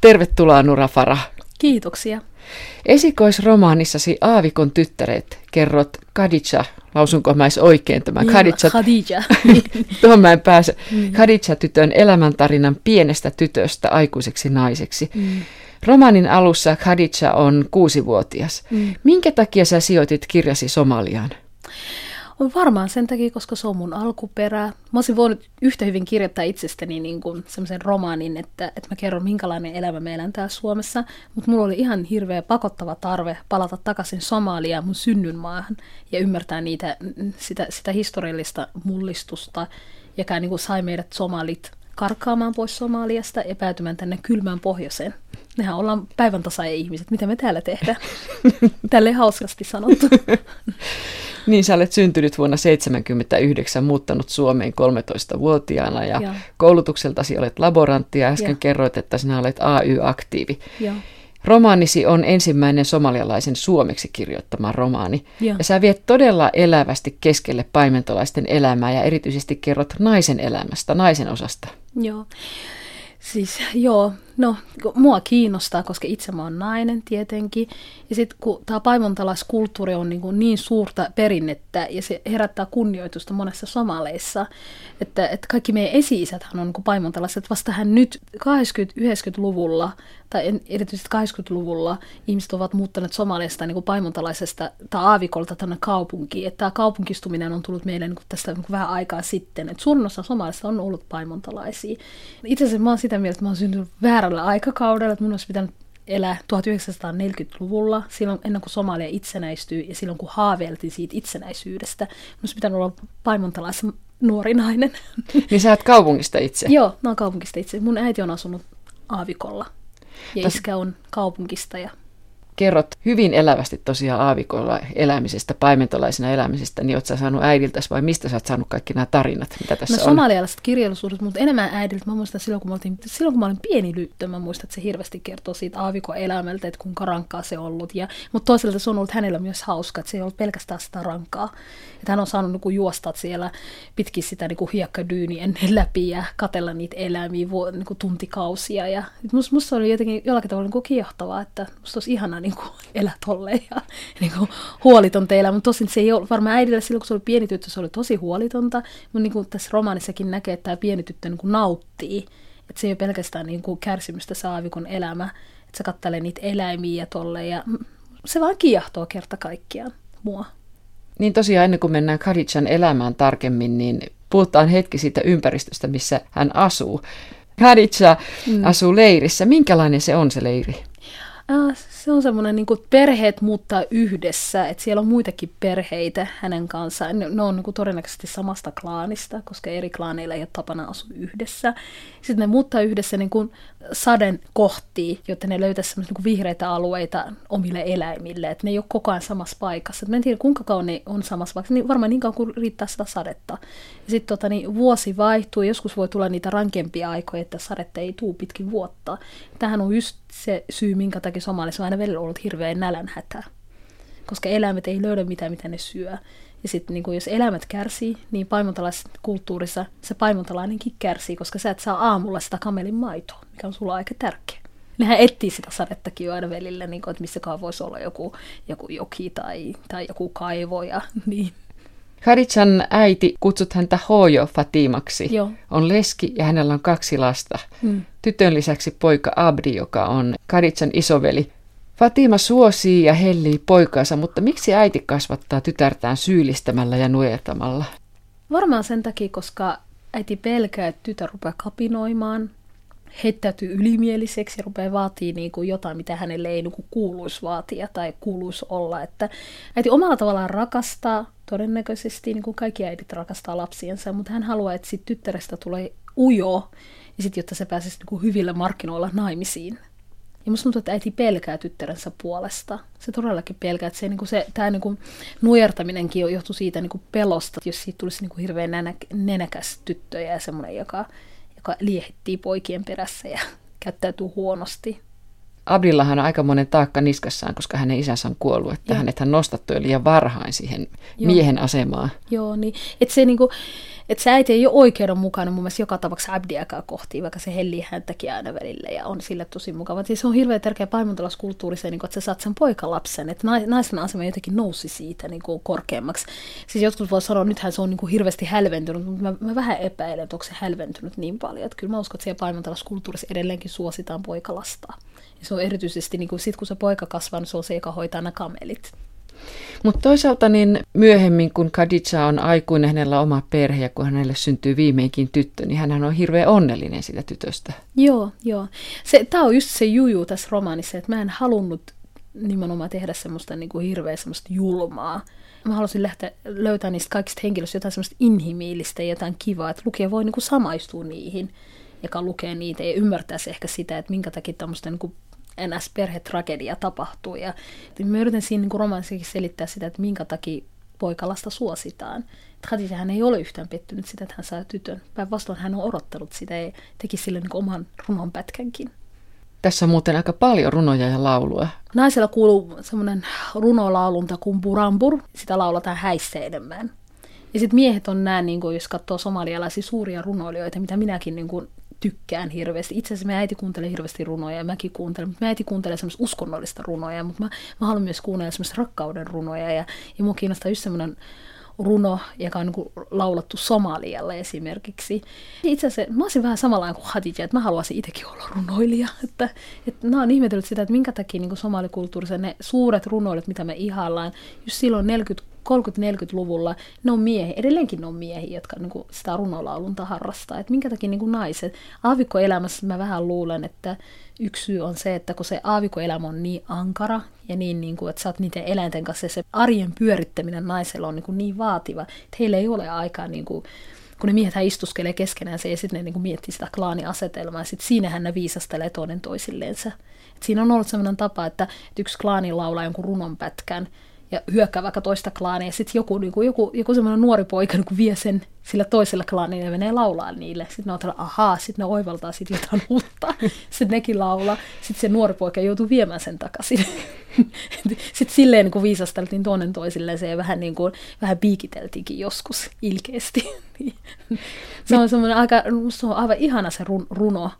Tervetuloa Nura Farah. Kiitoksia. Esikoisromaanissasi Aavikon tyttäret kerrot Kadija, lausunko mä oikein tämän? Khadija, Khadija. tuohon mä en pääse. Niin. Khadija-tytön elämäntarinan pienestä tytöstä aikuiseksi naiseksi. Mm. Romaanin alussa Khadija on kuusivuotias. Mm. Minkä takia sä sijoitit kirjasi Somaliaan? On varmaan sen takia, koska se on mun alkuperä. Mä olisin voinut yhtä hyvin kirjoittaa itsestäni niin kuin semmoisen romaanin, että, että mä kerron minkälainen elämä meillä on täällä Suomessa. Mutta mulla oli ihan hirveä pakottava tarve palata takaisin Somaliaan mun synnynmaahan ja ymmärtää niitä, sitä, sitä historiallista mullistusta, joka niin kuin sai meidät somalit karkaamaan pois Somaliasta ja päätymään tänne kylmään pohjoiseen. Nehän ollaan päivän ihmiset. Mitä me täällä tehdään? Tälle hauskasti sanottu. Niin, sä olet syntynyt vuonna 1979, muuttanut Suomeen 13-vuotiaana ja Joo. koulutukseltasi olet laborantti ja äsken Joo. kerroit, että sinä olet AY-aktiivi. Joo. Romaanisi on ensimmäinen somalialaisen suomeksi kirjoittama romaani. Joo. Ja sä viet todella elävästi keskelle paimentolaisten elämää ja erityisesti kerrot naisen elämästä, naisen osasta. Joo. Siis joo, no mua kiinnostaa, koska itse mä oon nainen tietenkin. Ja sitten kun tämä paimentalaiskulttuuri on niin, niin suurta perinnettä ja se herättää kunnioitusta monessa somaleissa, että, että kaikki meidän esi-isäthän on niin paimontalaiset. Vastahan nyt 80-90-luvulla tai erityisesti 80-luvulla ihmiset ovat muuttaneet Somaliasta niin kuin paimentalaisesta tai aavikolta tänne kaupunkiin. Että tämä kaupunkistuminen on tullut meille niin tästä niin vähän aikaa sitten. Et suurin osa Somalista on ollut paimentalaisia. Itse asiassa mä oon sitä mieltä, että mä oon syntynyt väärällä aikakaudella, että mun olisi pitänyt elää 1940-luvulla, silloin ennen kuin Somalia itsenäistyi ja silloin kun haaveiltiin siitä itsenäisyydestä. Mun olisi pitänyt olla paimentalaisen nuori nainen. Niin sä oot kaupungista itse. Joo, mä oon kaupungista itse. Mun äiti on asunut Aavikolla ja Täs- iskä on kaupungista. Ja... Kerrot hyvin elävästi tosiaan aavikolla elämisestä, paimentolaisena elämisestä, niin oot sä saanut äidiltäsi vai mistä sä oot saanut kaikki nämä tarinat, mitä tässä No on? somalialaiset kirjallisuudet, mutta enemmän äidiltä. Mä muistan silloin, kun, mä oltiin, silloin, kun mä olin pieni lyttö, mä muistan, että se hirveästi kertoo siitä aavikon elämältä, että kuinka rankkaa se on ollut. Ja, mutta toisaalta se on ollut hänellä myös hauska, että se ei ollut pelkästään sitä rankkaa. Että hän on saanut niin juosta siellä pitkin sitä niin kuin hiekkadyynien läpi ja katella niitä eläimiä niin kuin tuntikausia. Ja musta, musta oli jotenkin jollakin tavalla niin kuin kiehtovaa, että musta olisi ihana niin kuin elää tolleen ja niin kuin huolitonta elää. Mutta tosin se ei ole varmaan äidille silloin, kun se oli pieni tyttö, se oli tosi huolitonta. Mutta niin kuin tässä romaanissakin näkee, että tämä pieni tyttö niin kuin nauttii. Että se ei ole pelkästään niin kuin kärsimystä se aavikon elämä, että se kattelee niitä eläimiä ja tolleen. Ja se vaan kiehtoo kerta kaikkiaan mua. Niin tosiaan ennen kuin mennään Khadijan elämään tarkemmin, niin puhutaan hetki siitä ympäristöstä, missä hän asuu. Khadija mm. asuu leirissä. Minkälainen se on se leiri? Se on semmoinen, niin kuin perheet muuttaa yhdessä, että siellä on muitakin perheitä hänen kanssaan. Ne, ne on niin kuin todennäköisesti samasta klaanista, koska eri klaaneilla ei ole tapana asua yhdessä. Sitten ne muuttaa yhdessä niin kuin saden kohtiin, jotta ne löytäisi semmoisia niin vihreitä alueita omille eläimille, että ne ei ole koko ajan samassa paikassa. Et mä en tiedä, kuinka kauan ne on samassa paikassa, niin varmaan niin kauan kuin riittää sitä sadetta. Ja sitten tota, niin vuosi vaihtuu, joskus voi tulla niitä rankempia aikoja, että sadetta ei tule pitkin vuotta. Tähän on just se syy, minkä takia Somalissa on aina välillä ollut hirveä nälänhätä. Koska eläimet ei löydä mitään, mitä ne syö. Ja sitten niin jos eläimet kärsii, niin paimentalaisessa kulttuurissa se paimentalainenkin kärsii, koska sä et saa aamulla sitä kamelin maitoa, mikä on sulla aika tärkeä. Nehän etsii sitä sadettakin jo aina välillä, niin kuin, että missäkaan voisi olla joku, joku joki tai, tai joku kaivo. Ja, niin. Khadijan äiti, kutsut häntä Hojo Fatimaksi, Joo. on leski ja hänellä on kaksi lasta. Mm. Tytön lisäksi poika Abdi, joka on Khadijan isoveli. Fatima suosii ja hellii poikaansa, mutta miksi äiti kasvattaa tytärtään syyllistämällä ja nujertamalla? Varmaan sen takia, koska äiti pelkää, että tytär rupeaa kapinoimaan, heittäytyy ylimieliseksi ja rupeaa vaatii niin kuin jotain, mitä hänelle ei niin kuin kuuluisi vaatia tai kuuluisi olla. Että äiti omalla tavallaan rakastaa, todennäköisesti niin kuin kaikki äidit rakastaa lapsiensa, mutta hän haluaa, että tyttärestä tulee ujo, ja sit, jotta se pääsisi niin kuin hyvillä markkinoilla naimisiin. Ja musta tuntuu, että äiti pelkää tyttärensä puolesta. Se todellakin pelkää, että se, niin kuin se, tämä niin kuin nujertaminenkin johtuu siitä niin kuin pelosta, jos siitä tulisi niin kuin hirveän nenä, nenäkäs tyttö ja semmoinen, joka, joka liehittii poikien perässä ja käyttäytyy huonosti. Abdillahan on aika monen taakka niskassaan, koska hänen isänsä on kuollut, että hänet hän nostattu jo liian varhain siihen Joo. miehen asemaan. Joo, niin että se niinku, että se äiti ei ole oikeudenmukainen mun mielestä joka tapauksessa Abdiakaan kohti, vaikka se hellii häntäkin aina välillä ja on sille tosi mukava. Siis se on hirveän tärkeä paimentolaiskulttuuri se, niin kuin, että sä saat sen poikalapsen, että naisen asema jotenkin nousi siitä niin kuin korkeammaksi. Siis jotkut voi sanoa, että nythän se on niin kuin hirveästi hälventynyt, mutta mä, mä vähän epäilen, että onko se hälventynyt niin paljon. Että kyllä mä uskon, että siellä paimentolaiskulttuurissa edelleenkin suositaan poikalasta. Ja se on erityisesti, niin kuin sit kun se poika kasvaa, niin se on se, joka hoitaa nämä kamelit. Mutta toisaalta niin myöhemmin, kun Khadija on aikuinen, hänellä on oma perhe ja kun hänelle syntyy viimeinkin tyttö, niin hän on hirveän onnellinen siitä tytöstä. Joo, joo. Tämä on just se juju tässä romaanissa, että mä en halunnut nimenomaan tehdä semmoista niin kuin hirveä semmoista julmaa. Mä halusin lähteä löytää niistä kaikista henkilöistä jotain semmoista inhimillistä ja jotain kivaa, että lukija voi niin kuin samaistua niihin, joka lukee niitä ja ymmärtäisi ehkä sitä, että minkä takia tämmöistä niin kuin NS-perhetragedia tapahtuu. Ja mä yritän siinä niin romanssakin selittää sitä, että minkä takia poikalasta suositaan. Khadija hän ei ole yhtään pettynyt sitä, että hän saa tytön. Päinvastoin hän on odottanut sitä ja teki sille niin oman runonpätkänkin. Tässä on muuten aika paljon runoja ja laulua. Naisella kuuluu semmoinen runolaulunta kuin Burambur. Sitä laulataan häissä enemmän. Ja sitten miehet on nämä, niin kun, jos katsoo somalialaisia suuria runoilijoita, mitä minäkin niin kun, tykkään hirveästi. Itse asiassa me äiti kuuntelee hirveästi runoja ja mäkin kuuntelen, mutta mä äiti kuuntelee semmoista uskonnollista runoja, mutta mä, mä haluan myös kuunnella semmoista rakkauden runoja ja, ja mua kiinnostaa just semmoinen runo, joka on niin laulattu Somalialla esimerkiksi. Itse asiassa mä olisin vähän samalla kuin Hadija, että mä haluaisin itsekin olla runoilija. Että, että mä oon ihmetellyt sitä, että minkä takia niin somalikulttuurissa ne suuret runoilijat, mitä me ihaillaan, just silloin 40 30-40-luvulla ne on miehiä, edelleenkin ne on miehiä, jotka niin kuin, sitä runolaulunta harrastaa. Et minkä takia niin kuin naiset, aavikkoelämässä mä vähän luulen, että yksi syy on se, että kun se aavikkoelämä on niin ankara ja niin, niin kuin, että sä oot niiden eläinten kanssa ja se arjen pyörittäminen naisella on niin, kuin niin vaativa, että heillä ei ole aikaa niin kuin, kun ne miehet istuskelee keskenään se ja sitten ne niin miettii sitä klaaniasetelmaa ja sitten siinähän ne viisastelee toinen toisilleensa. Et siinä on ollut sellainen tapa, että, että yksi klaani laulaa jonkun runonpätkän ja hyökkää vaikka toista klaania, ja sitten joku, niin kuin, joku, joku semmoinen nuori poika niin kuin vie sen sillä toisella klaanilla ja menee laulaa niille. Sitten ne on ahaa, sitten ne oivaltaa sitten jotain uutta. Sitten nekin laulaa. Sitten se nuori poika joutuu viemään sen takaisin. sitten silleen niin kuin viisasteltiin toinen toisilleen se ja vähän, niin kuin, vähän piikiteltiinkin joskus ilkeästi. se on semmoinen aika, se on aivan ihana se runo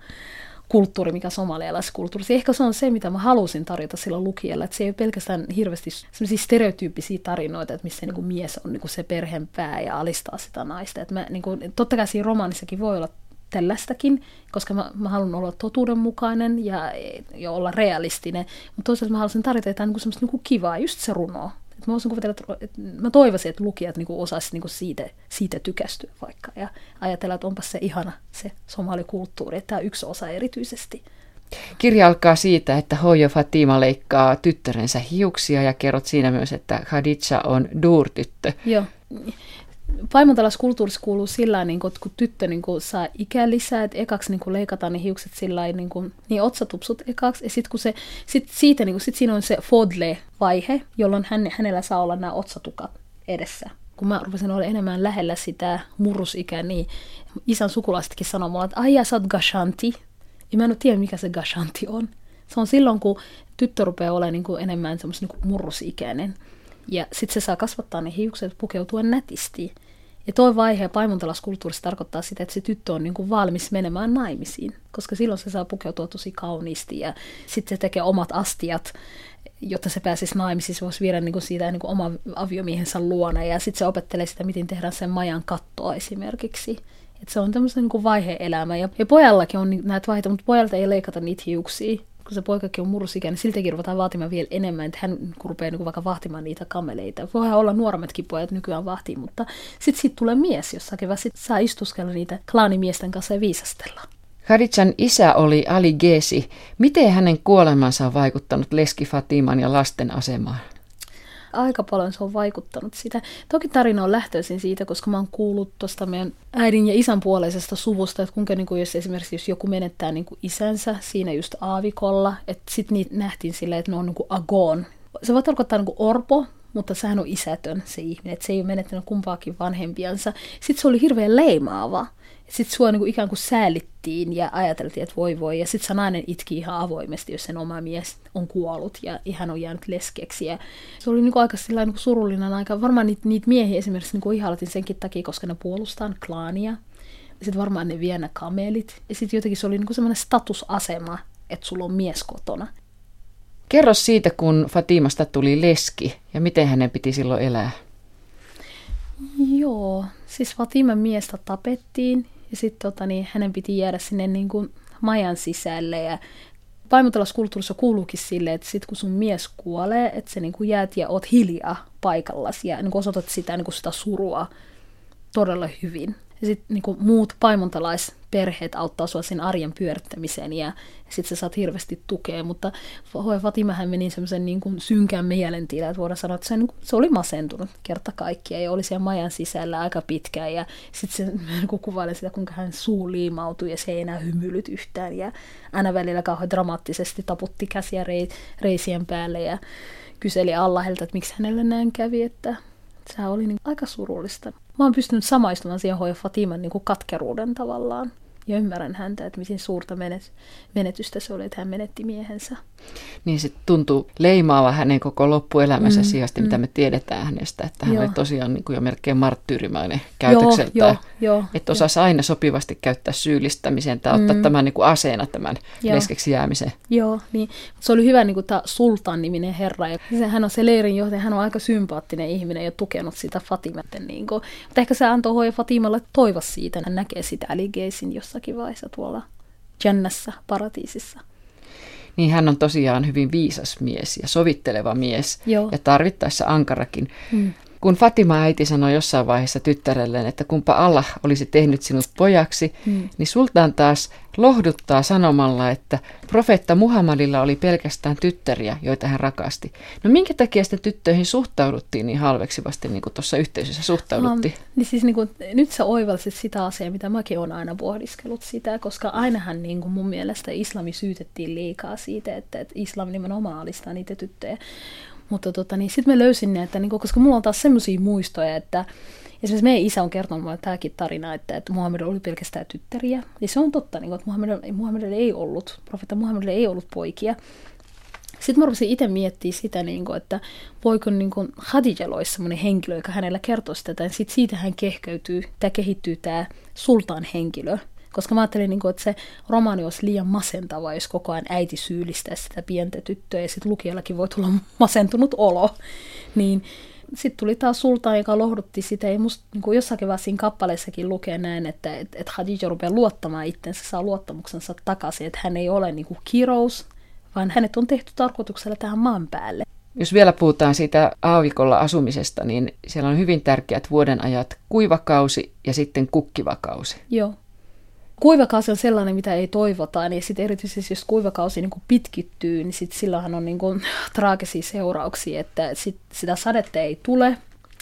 kulttuuri, mikä somalialaiskulttuuri. Ehkä se on se, mitä mä halusin tarjota sillä lukijalle, että se ei ole pelkästään hirveästi sellaisia stereotyyppisiä tarinoita, että missä niin kuin mies on niin kuin se perheen pää ja alistaa sitä naista. Että mä, niin kuin, totta kai siinä romaanissakin voi olla tällaistakin, koska mä, mä haluan olla totuudenmukainen ja, ja olla realistinen, mutta toisaalta mä haluaisin tarjota jotain niin semmoista niin kivaa, just se runo, mä voisin kuvitella, että, mä toivoisin, että lukijat niin osaisivat niin siitä, siitä tykästyä vaikka ja ajatella, että onpa se ihana se somalikulttuuri, että tämä yksi osa erityisesti. Kirja alkaa siitä, että Hojo Fatima leikkaa tyttärensä hiuksia ja kerrot siinä myös, että Khadija on duurtyttö. Joo paimentalaiskulttuurissa kuuluu sillä niin kuin, että kun tyttö niin saa ikälisää, että ekaksi niin leikataan ne hiukset sillä niin, niin otsatupsut ekaksi, ja sitten kun se, sit siitä, niin sit siinä on se fodle-vaihe, jolloin hän, hänellä saa olla nämä otsatukat edessä. Kun mä rupesin olla enemmän lähellä sitä murrusikää, niin isän sukulaisetkin sanoo mulle, että aijaa, sä oot gashanti. Ja mä en tiedä, mikä se gashanti on. Se on silloin, kun tyttö rupeaa olemaan niin enemmän semmoista niin murrusikäinen. Ja sitten se saa kasvattaa ne hiukset pukeutua nätisti. Ja tuo vaihe paimontalaskulttuurissa tarkoittaa sitä, että se tyttö on niin kuin valmis menemään naimisiin, koska silloin se saa pukeutua tosi kauniisti ja sitten se tekee omat astiat, jotta se pääsisi naimisiin, se voisi viedä niin kuin siitä niin kuin oman aviomiehensä luona ja sitten se opettelee sitä, miten tehdään sen majan kattoa esimerkiksi. Et se on tämmöistä niin vaihe-elämä. Ja, ja pojallakin on näitä vaiheita, mutta pojalta ei leikata niitä hiuksia kun se poikakin on murrusikä, niin siltäkin ruvetaan vaatimaan vielä enemmän, että hän kun rupeaa niin vaikka vahtimaan niitä kameleita. Voihan olla nuoremmatkin pojat nykyään vahtii, mutta sitten siitä tulee mies jossakin, vaan sitten saa istuskella niitä klaanimiesten kanssa ja viisastella. Khadijan isä oli Ali Gesi. Miten hänen kuolemansa on vaikuttanut Leski Fatiman ja lasten asemaan? Aika paljon se on vaikuttanut sitä. Toki tarina on lähtöisin siitä, koska mä oon kuullut tuosta meidän äidin ja isän puoleisesta suvusta, että kuinka niin kuin jos esimerkiksi jos joku menettää niin kuin isänsä siinä just aavikolla, että sitten niitä nähtiin silleen, että ne on niin kuin agon. Se voi tarkoittaa niin kuin orpo, mutta sehän on isätön se ihminen, että se ei ole menettänyt kumpaakin vanhempiansa. Sitten se oli hirveän leimaava. Sitten sua niin kuin ikään kuin säälittiin ja ajateltiin, että voi voi. Ja sitten se nainen itki ihan avoimesti, jos sen oma mies on kuollut ja ihan on jäänyt leskeksi. Ja se oli niin kuin aika sillä niin kuin surullinen aika. Varmaan niitä, niitä miehiä esimerkiksi niin kuin ihalatin senkin takia, koska ne puolustaa klaania. Sitten varmaan ne vie ne kamelit. Ja sitten jotenkin se oli niin kuin semmoinen statusasema, että sulla on mies kotona. Kerro siitä, kun Fatimasta tuli leski ja miten hänen piti silloin elää. Joo, siis Fatiman miestä tapettiin ja sitten tota, niin, hänen piti jäädä sinne niin kuin majan sisälle ja paimotalaiskulttuurissa kuuluukin silleen, että sit kun sun mies kuolee, että se niin kuin jäät ja oot hiljaa paikallas ja niin kuin osoitat sitä, niin kuin sitä surua todella hyvin. Ja sitten niin muut paimontalais-perheet auttaa sua sen arjen pyörittämiseen ja, sitten sä saat hirveästi tukea. Mutta Fatimahän meni semmoisen niin kuin synkään mielentilaan, että voidaan sanoa, että se, niin kuin, se oli masentunut kerta kaikkiaan ja oli siellä majan sisällä aika pitkään. Ja sitten se niin kuvaili sitä, kuinka hän suu liimautui ja se ei enää hymyilyt yhtään. Ja aina välillä kauhean dramaattisesti taputti käsiä reisien päälle ja kyseli Allahelta, että miksi hänelle näin kävi, että se oli niin aika surullista mä oon pystynyt samaistumaan siihen Hoja Fatiman niin katkeruuden tavallaan. Ja ymmärrän häntä, että miten suurta menetystä se oli, että hän menetti miehensä niin se tuntuu leimaava hänen koko loppuelämänsä mm, sijasta, mm. mitä me tiedetään hänestä. Että hän joo. oli tosiaan niin kuin jo melkein marttyyrimäinen käytökseltä. Joo, joo, että osasi aina sopivasti käyttää syyllistämisen tai ottaa mm. tämän niin kuin aseena tämän joo. leskeksi jäämisen. Joo, niin. se oli hyvä niin kuin tämä Sultan-niminen herra. Ja hän on se leirin johtaja, hän on aika sympaattinen ihminen ja tukenut sitä Fatimatten. Niin kuin. Mutta ehkä se antoi Hoja Fatimalle toivoa siitä, hän näkee sitä Ali jossakin vaiheessa tuolla Jannassa, paratiisissa niin hän on tosiaan hyvin viisas mies ja sovitteleva mies Joo. ja tarvittaessa ankarakin. Hmm. Kun Fatima äiti sanoi jossain vaiheessa tyttärelleen, että kumpa Allah olisi tehnyt sinut pojaksi, hmm. niin sultaan taas lohduttaa sanomalla, että profeetta Muhammadilla oli pelkästään tyttäriä, joita hän rakasti. No minkä takia sitten tyttöihin suhtauduttiin niin halveksivasti, niin kuin tuossa yhteisössä suhtauduttiin? Um, niin siis niin kuin, nyt sä oivalsit sitä asiaa, mitä mäkin olen aina pohdiskellut sitä, koska ainahan niin kuin mun mielestä islami syytettiin liikaa siitä, että, että islam nimenomaan alistaa niitä tyttöjä. Mutta tota, niin sitten mä löysin ne, että niin kuin, koska mulla on taas semmoisia muistoja, että Esimerkiksi meidän isä on kertonut mulle tämäkin tarina, että, että Muhammed oli pelkästään tyttäriä. Ja se on totta, niin että Muhammed, Muhammedilla ei ollut, profetta Muhammedilla ei ollut poikia. Sitten mä rupesin itse miettimään sitä, niin kuin, että voiko niin kuin Khadija olisi sellainen henkilö, joka hänellä kertoisi tätä. Sitten siitä hän kehkeytyy, tämä kehittyy tämä sultaan henkilö. Koska mä ajattelin, niin kuin, että se romaani olisi liian masentava, jos koko ajan äiti syyllistää sitä pientä tyttöä ja sitten lukijallakin voi tulla masentunut olo. Niin sitten tuli taas sultaan, joka lohdutti sitä. Ja musta niin jossakin vaiheessa siinä kappaleessakin lukee näin, että et, et Khadija rupeaa luottamaan itsensä, saa luottamuksensa takaisin, että hän ei ole niin kuin kirous, vaan hänet on tehty tarkoituksella tähän maan päälle. Jos vielä puhutaan siitä aavikolla asumisesta, niin siellä on hyvin tärkeät vuodenajat kuivakausi ja sitten kukkivakausi. Joo kuivakausi on sellainen, mitä ei toivota, niin sitten erityisesti jos kuivakausi niin pitkittyy, niin sit silloinhan on niin traagisia seurauksia, että sit sitä sadetta ei tule.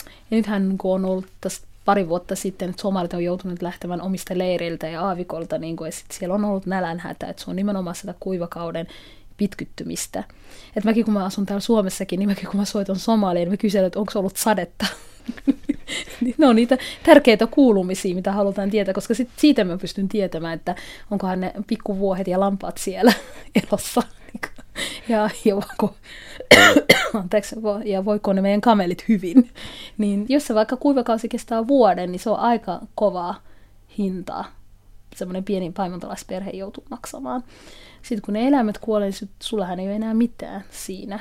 Ja nythän niin on ollut tästä pari vuotta sitten, että somalit on joutunut lähtemään omista leireiltä ja aavikolta, niin kuin, ja sit siellä on ollut nälänhätä, että se on nimenomaan sitä kuivakauden pitkyttymistä. Et mäkin kun mä asun täällä Suomessakin, niin mäkin kun mä soitan Somaliin, niin mä kyselen, että onko ollut sadetta. ne on niitä tärkeitä kuulumisia, mitä halutaan tietää, koska sit siitä mä pystyn tietämään, että onkohan ne pikkuvuohet ja lampaat siellä elossa. Ja, ja, voiko, anteeksi, ja voiko ne meidän kamelit hyvin. Niin jos se vaikka kuivakausi kestää vuoden, niin se on aika kovaa hintaa. Semmoinen pieni paimentolaisperhe joutuu maksamaan. Sitten kun ne eläimet kuolee, niin sullahan ei ole enää mitään siinä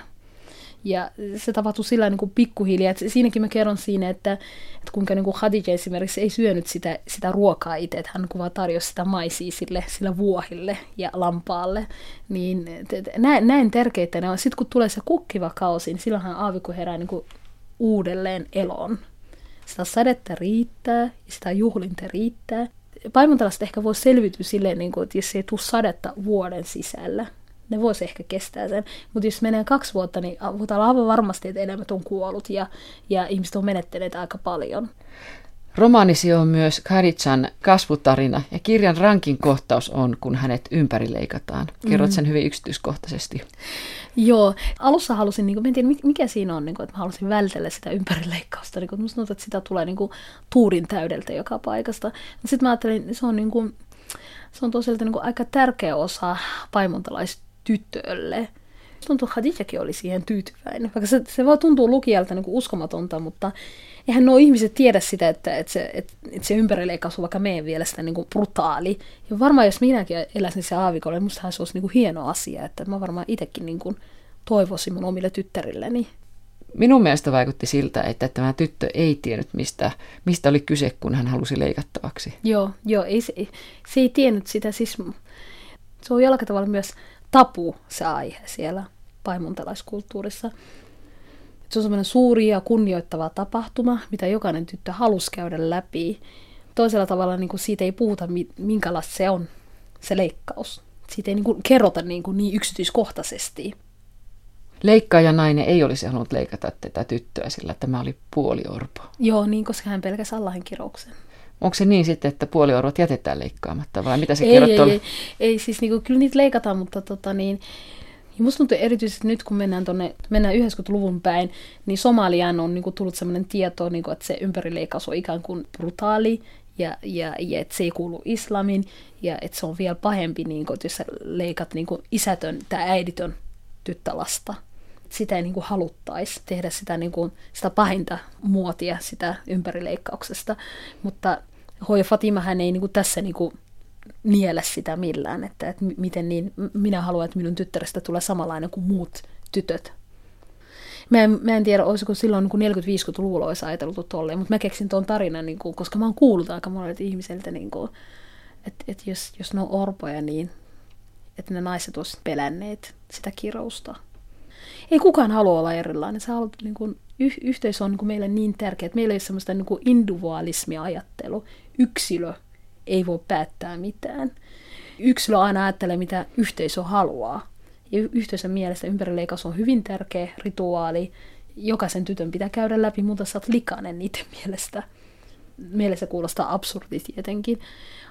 ja se tapahtui sillä niin kuin pikkuhiljaa. Et siinäkin mä kerron siinä, että, että kuinka niin kuin Khadija esimerkiksi ei syönyt sitä, sitä ruokaa itse, että hän kuvaa tarjosi sitä maisia sille, sillä vuohille ja lampaalle. Niin näin, näin tärkeitä ne on. Sitten kun tulee se kukkiva kausi, niin silloinhan aaviku herää niin kuin uudelleen eloon. Sitä sadetta riittää ja sitä juhlinta riittää. Paimontalasta ehkä voi selviytyä silleen, niin kuin, että jos ei tule sadetta vuoden sisällä, ne voisi ehkä kestää sen. Mutta jos menee kaksi vuotta, niin voidaan aivan varmasti, että eläimet on kuollut ja, ja ihmiset on menettäneet aika paljon. Romaanisi on myös Khadichan kasvutarina ja kirjan rankin kohtaus on, kun hänet ympärileikataan. Kerrot sen hyvin yksityiskohtaisesti. Joo, alussa halusin, niin kuin, en tiedä mikä siinä on, niin kuin, että mä halusin vältellä sitä ympärileikkausta. Niin kuin, musta tuntuu, että sitä tulee niin kuin, tuurin täydeltä joka paikasta. Sitten mä ajattelin, että se on, niin kuin, se on tosiaan niin kuin, aika tärkeä osa paimontalaistytölle tuntuu, että Khadijakin oli siihen tyytyväinen. Vaikka se, se vaan tuntuu lukijalta niin kuin uskomatonta, mutta eihän nuo ihmiset tiedä sitä, että, että, se, että, että se ympärileikkaus on vaikka meidän mielestä niin kuin brutaali. Ja varmaan jos minäkin eläisin se aavikolle, niin mustahan se olisi niin kuin hieno asia, että mä varmaan itsekin niin kuin toivoisin mun omille tyttärilleni. Minun mielestä vaikutti siltä, että tämä tyttö ei tiennyt, mistä, mistä oli kyse, kun hän halusi leikattavaksi. Joo, joo ei, se, se ei tiennyt sitä. Siis, se on jollakin tavalla myös tapu se aihe siellä paimontalaiskulttuurissa. Se on semmoinen suuri ja kunnioittava tapahtuma, mitä jokainen tyttö halusi käydä läpi. Toisella tavalla niin kuin siitä ei puhuta, minkälaista se on, se leikkaus. Siitä ei niin kuin kerrota niin, kuin niin yksityiskohtaisesti. Leikkaaja nainen ei olisi halunnut leikata tätä tyttöä, sillä tämä oli puoliorpo. Joo, niin, koska hän pelkäsi Allahin kirouksen. Onko se niin sitten, että puoliorvot jätetään leikkaamatta vai mitä se kerrot? Ei, ei, ei, ei, siis niin kuin, kyllä niitä leikataan, mutta tota, niin, ja musta tuntuu erityisesti nyt, kun mennään, tonne, mennään 90-luvun päin, niin Somaliaan on niin kuin, tullut sellainen tieto, niin kuin, että se ympärileikkaus on ikään kuin brutaali ja, ja, ja että se ei kuulu islamin ja että se on vielä pahempi, niin kuin, että jos sä leikat niin kuin isätön tai äiditön tyttölasta. Sitä ei niin kuin, haluttaisi tehdä sitä, niin kuin, sitä pahinta muotia sitä ympärileikkauksesta, mutta Hoja Fatima hän ei niin kuin, tässä niin kuin, niele sitä millään, että, että miten niin, minä haluan, että minun tyttärestä tulee samanlainen kuin muut tytöt. Mä en, mä en tiedä, olisiko silloin niin 40-50-luvulla olisi ajateltu tolleen, mutta mä keksin tuon tarinan, niin kuin, koska mä oon kuullut aika monelta ihmiseltä, niin kuin, että, että jos, jos ne on orpoja, niin että ne naiset olisivat pelänneet sitä kirousta. Ei kukaan halua olla erilainen. Sä haluat, niin kuin, yh- yhteisö on niin kuin meille niin tärkeä, että meillä ei ole sellaista niin kuin individualismia-ajattelu. Yksilö ei voi päättää mitään. Yksilö aina ajattelee, mitä yhteisö haluaa. Ja yhteisön mielestä ympärileikkaus on hyvin tärkeä rituaali. Jokaisen tytön pitää käydä läpi, mutta sä oot likainen niiden mielestä. Meille se kuulostaa absurdi tietenkin.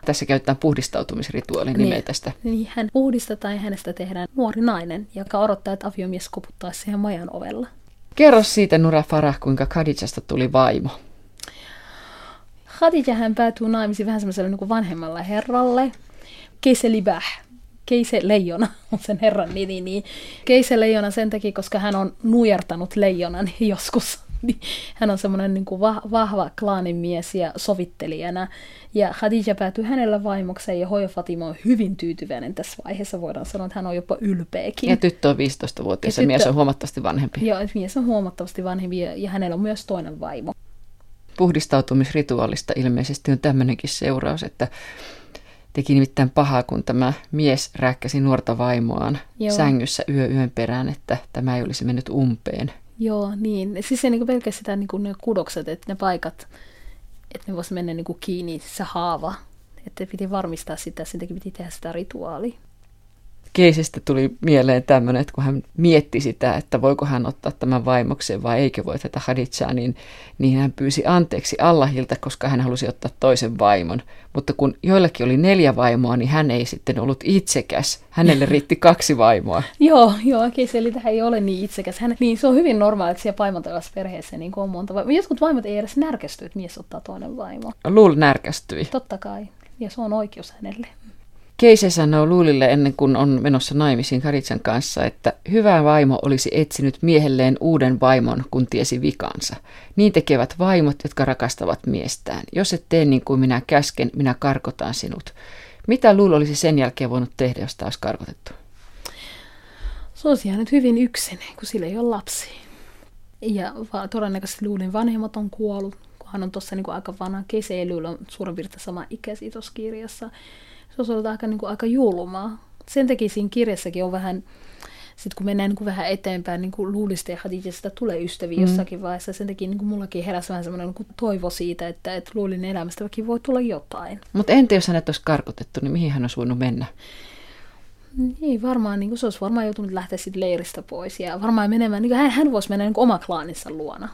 Tässä käytetään puhdistautumisrituaali niin, nimeä tästä. Niin, hän puhdistetaan ja hänestä tehdään nuori nainen, joka odottaa, että aviomies koputtaisi siihen majan ovella. Kerro siitä, Nura Farah, kuinka Khadijasta tuli vaimo. Khadija hän päätyy naimisiin vähän semmoiselle niin vanhemmalle herralle. Keise Libah, Keise Leijona on sen herran nimi. Niin Keise Leijona sen takia, koska hän on nujertanut leijonan joskus. Niin hän on semmoinen niin kuin vahva klaanin mies ja sovittelijana. Ja Khadija päätyy hänellä vaimokseen ja Hoja Fatima on hyvin tyytyväinen tässä vaiheessa. Voidaan sanoa, että hän on jopa ylpeäkin. Ja tyttö on 15-vuotias ja, ja mies on huomattavasti vanhempi. Joo, mies on huomattavasti vanhempi ja, ja hänellä on myös toinen vaimo puhdistautumisrituaalista ilmeisesti on tämmöinenkin seuraus, että teki nimittäin pahaa, kun tämä mies rääkkäsi nuorta vaimoaan Joo. sängyssä yö yön perään, että tämä ei olisi mennyt umpeen. Joo, niin. Siis se niin pelkästään niin ne kudokset, että ne paikat, että ne voisi mennä niin kiinni se haava. Että piti varmistaa sitä, sen piti tehdä sitä rituaalia. Keisistä tuli mieleen tämmöinen, että kun hän mietti sitä, että voiko hän ottaa tämän vaimokseen vai eikö voi tätä Haditsaa, niin, niin hän pyysi anteeksi Allahilta, koska hän halusi ottaa toisen vaimon. Mutta kun joillakin oli neljä vaimoa, niin hän ei sitten ollut itsekäs. Hänelle riitti kaksi vaimoa. joo, joo, Keisi, eli tähän ei ole niin itsekäs. Hän, niin se on hyvin normaali, että siellä paimontelevassa perheessä niin on monta vaimoa. Jotkut vaimot ei edes närkästy, että mies ottaa toinen vaimo. Luul närkästyi. Totta kai. Ja se on oikeus hänelle. Keise sanoo Luulille ennen kuin on menossa naimisiin Karitsan kanssa, että hyvä vaimo olisi etsinyt miehelleen uuden vaimon, kun tiesi vikansa. Niin tekevät vaimot, jotka rakastavat miestään. Jos et tee niin kuin minä käsken, minä karkotan sinut. Mitä Luul olisi sen jälkeen voinut tehdä, jos taas karkotettu? Se olisi jäänyt hyvin yksin, kun sillä ei ole lapsi. Ja todennäköisesti Luulin vanhemmat on kuollut, kun hän on tuossa niin aika vanha keseilyllä, on suurin piirtein sama ikäisiä tuossa kirjassa se olisi ollut aika, niin kuin, aika julmaa. Sen takia siinä kirjassakin on vähän, sitten kun mennään niin kuin vähän eteenpäin, niin kuin luulista ja Hadijasta tulee ystäviä mm. jossakin vaiheessa. Sen takia niin kuin mullakin heräsi vähän semmoinen niin toivo siitä, että, että luulin elämästä voi tulla jotain. Mutta entä jos hänet olisi karkotettu, niin mihin hän olisi voinut mennä? Niin, varmaan niin kuin se olisi varmaan joutunut lähteä leiristä pois ja varmaan menemään, niin kuin hän, hän voisi mennä niin kuin oma klaaninsa luona.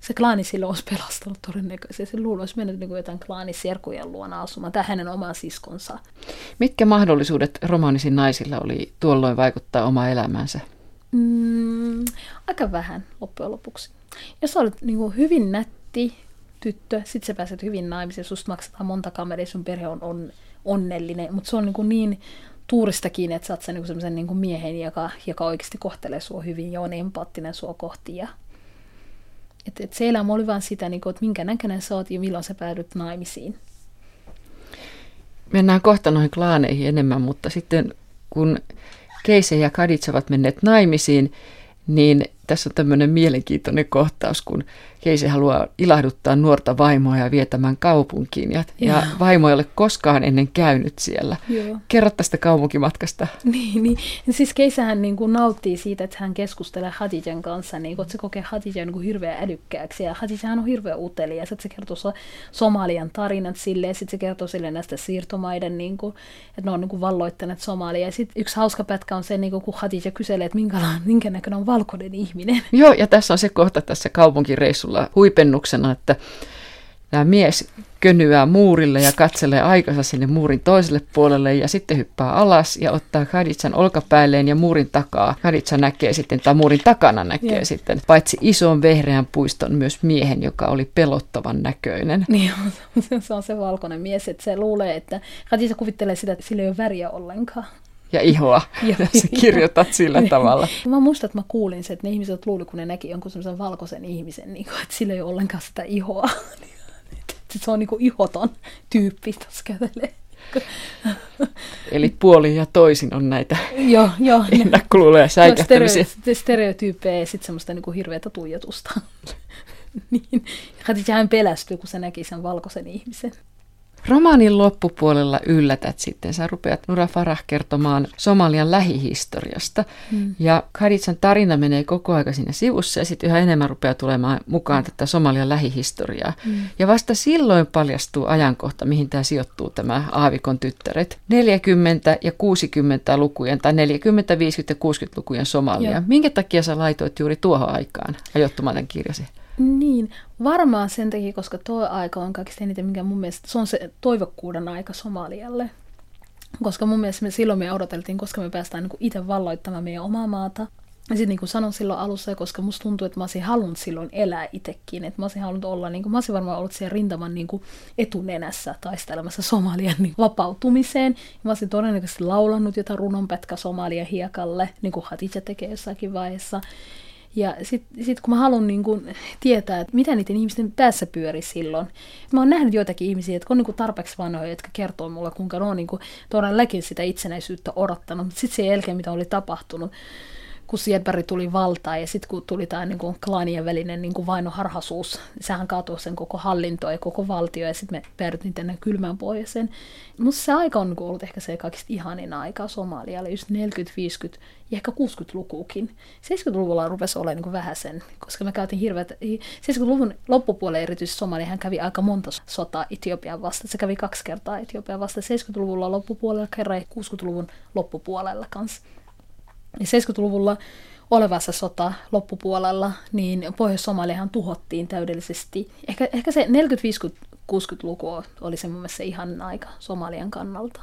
Se klaani silloin olisi pelastanut todennäköisesti. Se luulo olisi mennyt niin kuin jotain klaaniserkujen luona asumaan, tai hänen oma siskonsa. Mitkä mahdollisuudet romaanisin naisilla oli tuolloin vaikuttaa oma elämänsä? Mm, aika vähän loppujen lopuksi. Jos olet niin kuin hyvin nätti tyttö, sit sä pääset hyvin naimisiin, susta maksetaan monta kameria, sun perhe on, on onnellinen, mutta se on niin, kuin niin tuurista kiinni, että sä oot sen niin sellaisen niin kuin miehen, joka, joka oikeasti kohtelee sua hyvin ja on empaattinen sua kohti. Ja, et, et se elämä oli vaan sitä, niin kuin, että minkä näköinen sä oot ja milloin sä päädyt naimisiin. Mennään kohta noihin klaaneihin enemmän, mutta sitten kun Keise ja Kadits ovat menneet naimisiin, niin tässä on tämmöinen mielenkiintoinen kohtaus, kun Keise haluaa ilahduttaa nuorta vaimoa ja vietämään kaupunkiin. Ja, ja vaimo ei ole koskaan ennen käynyt siellä. Joo. Kerro tästä kaupunkimatkasta. Niin, niin. Siis Keisähän niin kuin nauttii siitä, että hän keskustelee Hadijan kanssa, niin kuin, että se kokee Hadijan niin kuin hirveän älykkääksi. Ja Hadijahan on hirveän utelias, että se kertoo Somalian tarinat silleen, sitten se kertoo sille näistä siirtomaiden, niin kuin, että ne on niin kuin valloittaneet Somalia. Ja sitten yksi hauska pätkä on se, niin kuin, kun Hadija kyselee, että minkä näköinen on valkoinen ihminen. Joo, ja tässä on se kohta tässä kaupunkireissulla huipennuksena, että tämä mies könyää muurille ja katselee aikansa sinne muurin toiselle puolelle ja sitten hyppää alas ja ottaa Khaditsan olkapäilleen ja muurin takaa. Khaditsa näkee sitten, tai muurin takana näkee yeah. sitten, paitsi ison vehreän puiston myös miehen, joka oli pelottavan näköinen. Niin, se on se valkoinen mies, että se luulee, että Khaditsa kuvittelee sitä, että sillä ei ole väriä ollenkaan ja ihoa. Ja sä kirjoitat sillä niin. tavalla. Mä muistan, että mä kuulin se, että ne ihmiset luuli, kun ne näki jonkun semmoisen valkoisen ihmisen, niin kuin, että sillä ei ole ollenkaan sitä ihoa. se on niin kuin ihoton tyyppi tuossa kävelee. Eli puoli ja toisin on näitä joo, joo, ennakkoluuloja säikähtämisiä. Stereo, stereotyyppejä ja sitten semmoista niin kuin hirveätä tuijotusta. niin. hän pelästyy, kun se näki sen valkoisen ihmisen. Romaanin loppupuolella yllätät sitten. Sä rupeat Nura Farah kertomaan Somalian lähihistoriasta. Mm. Ja Khaditsan tarina menee koko aika siinä sivussa ja sitten yhä enemmän rupeaa tulemaan mukaan tätä Somalian lähihistoriaa. Mm. Ja vasta silloin paljastuu ajankohta, mihin tämä sijoittuu, tämä Aavikon tyttäret. 40 ja 60 lukujen tai 40, 50 ja 60 lukujen Somalia. Joo. Minkä takia sä laitoit juuri tuohon aikaan ajoittumaan tämän kirjasi? Niin, varmaan sen takia, koska tuo aika on kaikista eniten, mikä mun mielestä, se on se toivokkuuden aika Somalialle. Koska mun mielestä me silloin me odoteltiin, koska me päästään niin itse valloittamaan meidän omaa maata. Ja sitten niin kuin sanoin silloin alussa, koska musta tuntuu, että mä olisin halunnut silloin elää itsekin. Että mä olisin halunnut olla, niin kuin, mä olisin varmaan ollut siellä rintaman niin kuin etunenässä taistelemassa Somalian niin vapautumiseen. Ja mä olisin todennäköisesti laulannut jotain runonpätkä Somalia hiekalle, niin kuin Hatija tekee jossakin vaiheessa. Ja sitten sit kun mä haluan niin kun tietää, että mitä niiden ihmisten päässä pyöri silloin. Mä oon nähnyt joitakin ihmisiä, jotka on niin tarpeeksi vanhoja, jotka kertoo mulle, kuinka ne on niin todellakin sitä itsenäisyyttä odottanut. Mutta sitten sen jälkeen, mitä oli tapahtunut, kun Siedberg tuli valtaan ja sitten kun tuli tämä niin klaanien välinen niin vainoharhaisuus, sehän kaatui sen koko hallinto ja koko valtio ja sitten me päädyttiin tänne kylmään pohjoiseen. Mutta se aika on niin ollut ehkä se kaikista ihanin aika Somalialle, just 40, 50 ja ehkä 60-lukuukin. 70-luvulla rupesi olemaan niin vähän sen, koska me käytiin hirveät, 70-luvun loppupuolella erityisesti Somalia, hän kävi aika monta sotaa Etiopian vasta. Se kävi kaksi kertaa Etiopian vasta 70-luvulla loppupuolella kerran ja 60-luvun loppupuolella kanssa. 70-luvulla olevassa sota loppupuolella, niin Pohjois-Somaliahan tuhottiin täydellisesti. Ehkä, ehkä se 40-50-60-luku oli se mun mielestä ihan aika Somalian kannalta.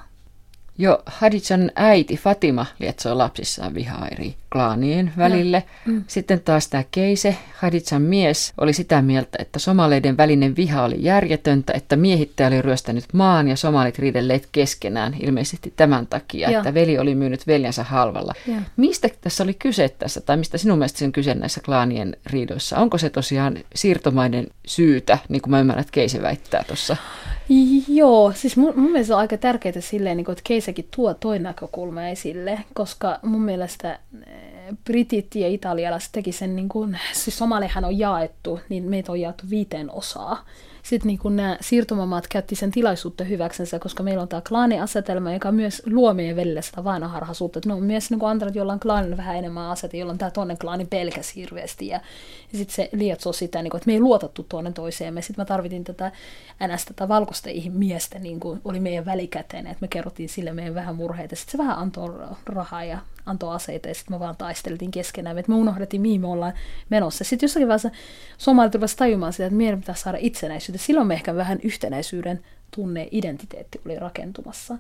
Jo Hadidjan äiti Fatima lietsoi lapsissaan vihaa eri klaanien välille. No. Mm. Sitten taas tämä Keise, Hadidjan mies, oli sitä mieltä, että somaleiden välinen viha oli järjetöntä, että miehittäjä oli ryöstänyt maan ja somalit riidelleet keskenään ilmeisesti tämän takia, ja. että veli oli myynyt veljensä halvalla. Ja. Mistä tässä oli kyse tässä, tai mistä sinun mielestä on kyse näissä klaanien riidoissa? Onko se tosiaan siirtomaiden syytä, niin kuin mä ymmärrän, että Keise väittää tuossa? Joo, siis mun, mun mielestä on aaika tärkeää silleen, niin kuin, että Keisäkin tuo toi näkökulma esille, koska mun mielestä britit ja italialaiset teki sen, niin kuin, siis Somalihan on jaettu, niin meitä on jaettu viiteen osaa. sitten niin nämä siirtomamaat käytti sen tilaisuutta hyväksensä, koska meillä on tämä klaaniasetelma, joka myös luo meidän välillä sitä vainoharhaisuutta. Ne on myös niin antanut jollain klaanilla vähän enemmän asete, jolloin tämä toinen klaani pelkäsi hirveästi. Ja, ja sitten se lietsoo sitä, niin kuin, että me ei luotattu toinen toiseen. Sitten mä tarvitin tätä NS, tätä valkoista miestä, niin kuin oli meidän välikäteen, että me kerrottiin sille meidän vähän murheita. Sitten se vähän antoi rahaa ja antoi aseita ja sitten me vaan taisteltiin keskenään, että me unohdettiin, mihin me ollaan menossa. Sitten jossakin vaiheessa somalit rupesivat tajumaan sitä, että meidän pitää saada itsenäisyyttä. Silloin me ehkä vähän yhtenäisyyden tunne, identiteetti oli rakentumassa.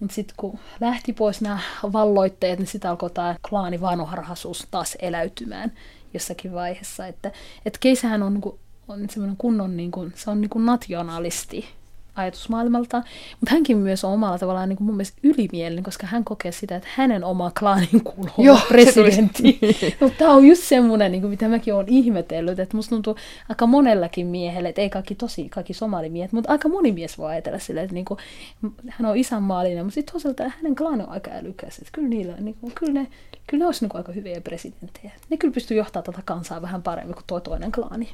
Mutta sitten kun lähti pois nämä valloitteet, niin sitten alkoi tämä klaani vanharhaisuus taas eläytymään jossakin vaiheessa. Että, että keisähän on, niinku, on semmoinen kunnon, niin kuin, se on niin kuin nationalisti ajatusmaailmalta, mutta hänkin myös on omalla tavallaan niin kuin mun mielestä ylimielinen, koska hän kokee sitä, että hänen oma klaanin kuuluu Joo, presidentti. mutta tämä on just semmoinen, niin kuin mitä mäkin olen ihmetellyt, että musta tuntuu aika monellakin miehelle, että ei kaikki tosi, kaikki somalimiehet, mutta aika moni mies voi ajatella silleen, että niin kuin, hän on isänmaallinen, mutta sitten toisaalta hänen klaani on aika älykäs, että kyllä niillä, niin kuin, kyllä ne, kyllä ne olisi niin kuin aika hyviä presidenttejä. Ne kyllä pystyy johtamaan tätä kansaa vähän paremmin kuin tuo toinen klaani.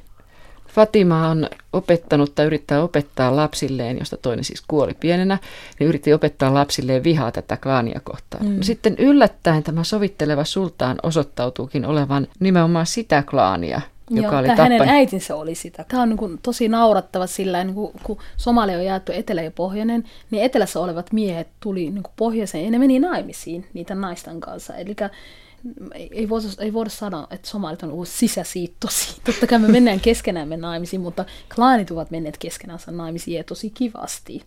Fatima on opettanut tai yrittää opettaa lapsilleen, josta toinen siis kuoli pienenä, niin yritti opettaa lapsilleen vihaa tätä klaania kohtaan. Mm. No sitten yllättäen tämä sovitteleva sultaan osoittautuukin olevan nimenomaan sitä klaania, joka Joo, oli tappan... hänen äitinsä oli sitä. Tämä on niin kuin tosi naurattava sillä, niin kuin, kun Somalia on jaettu etelä ja pohjoinen, niin etelässä olevat miehet tuli niin kuin pohjoiseen ja ne meni naimisiin niitä naisten kanssa. Eli ei voida, ei voida sanoa, että somalit on ollut sisäsiittosi. Totta kai me mennään keskenään naimisiin, mutta klaanit ovat menneet keskenään naimisiin ja tosi kivasti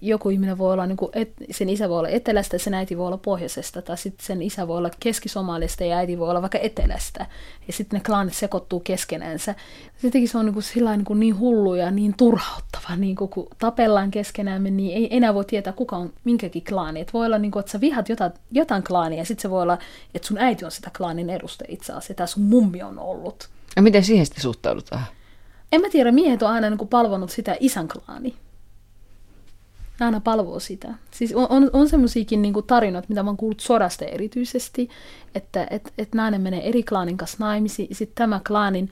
joku ihminen voi olla, niin kuin, et, sen isä voi olla etelästä ja sen äiti voi olla pohjoisesta, tai sitten sen isä voi olla keskisomalista ja äiti voi olla vaikka etelästä, ja sitten ne klaanit sekoittuu keskenäänsä. Sittenkin se on niin, kuin, sillä niin, kuin niin hullu ja niin turhauttava, niin kuin, kun tapellaan keskenään, niin ei enää voi tietää, kuka on minkäkin klaani. Et voi olla, niin kuin, että sä vihat jotain, jotain klaania, ja sitten se voi olla, että sun äiti on sitä klaanin edustaja itse asiassa, ja sun mummi on ollut. Ja miten siihen sitten suhtaudutaan? En mä tiedä, miehet on aina niin kuin palvonut sitä isän klaani ne aina palvoo sitä. Siis on, on, on semmoisiakin niinku tarinoita, mitä mä oon kuullut sodasta erityisesti, että et, et nainen menee eri klaanin kanssa naimisiin, sitten tämä klaanin,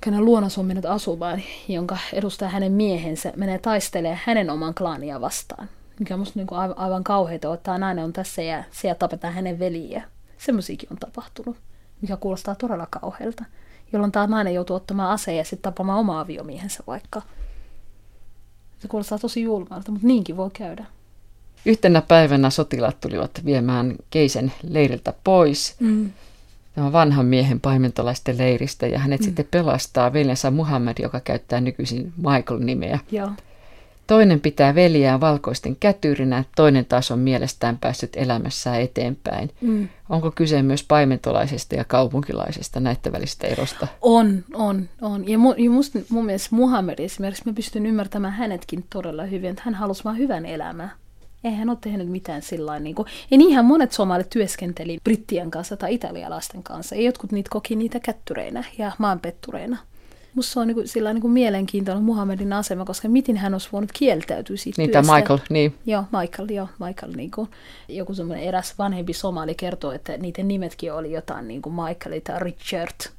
kenen luonnos on mennyt asumaan, jonka edustaa hänen miehensä, menee taistelemaan hänen oman klaania vastaan. Mikä on musta niinku aivan, aivan kauheita, että nainen on tässä ja siellä tapetaan hänen veliä. Semmoisiakin on tapahtunut, mikä kuulostaa todella kauhealta. Jolloin tämä nainen joutuu ottamaan aseen ja sitten tapamaan omaa aviomiehensä vaikka – se kuulostaa tosi julmalta, mutta niinkin voi käydä. Yhtenä päivänä sotilaat tulivat viemään Keisen leiriltä pois. Mm. Tämä vanhan miehen paimentolaisten leiristä ja hänet mm. sitten pelastaa veljensä Muhammed, joka käyttää nykyisin Michael-nimeä. Joo. Toinen pitää veljää valkoisten kätyrinä, toinen taas on mielestään päässyt elämässään eteenpäin. Mm. Onko kyse myös paimentolaisesta ja kaupunkilaisesta näiden välistä erosta? On, on, on. Ja, mu, ja musta, mun mielestä Muhammed esimerkiksi, mä pystyn ymmärtämään hänetkin todella hyvin, että hän halusi vain hyvän elämää. Eihän hän ole tehnyt mitään sillä niin kuin, ja niinhän monet somalit työskenteli brittien kanssa tai italialaisten kanssa. Ja jotkut niitä koki niitä kättyreinä ja maanpettureina musta se on niinku, sillä niinku mielenkiintoinen Muhammedin asema, koska miten hän olisi voinut kieltäytyä siitä Niin, työstä. Michael, niin. Joo, Michael, joo, Michael. Niinku, joku semmoinen eräs vanhempi somali kertoo, että niiden nimetkin oli jotain niin kuin Michael tai Richard.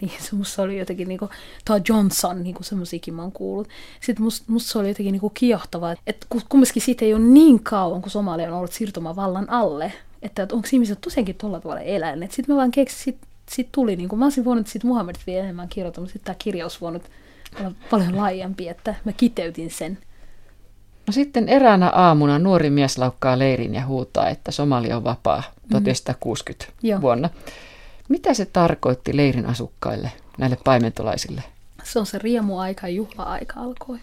Niin se musta oli jotenkin, niinku, tai Johnson, niinku semmoisiakin mä oon kuullut. Sitten musta, musta se oli jotenkin niinku kiehtovaa, että kumminkin siitä ei ole niin kauan, kun Somalia on ollut siirtomavallan alle, että onko ihmiset tosiaankin tuolla tavalla eläneet. Sitten mä vaan keksin, sitten tuli, niin kuin, mä olisin voinut siitä Muhammedista vielä enemmän kirjoittaa, mutta sitten tämä kirja olisi voinut olla paljon laajempi, että mä kiteytin sen. No sitten eräänä aamuna nuori mies laukkaa leirin ja huutaa, että Somalia on vapaa 1960 mm-hmm. vuonna. Mitä se tarkoitti leirin asukkaille, näille paimentolaisille? Se on se riemuaika ja juhla-aika alkoi.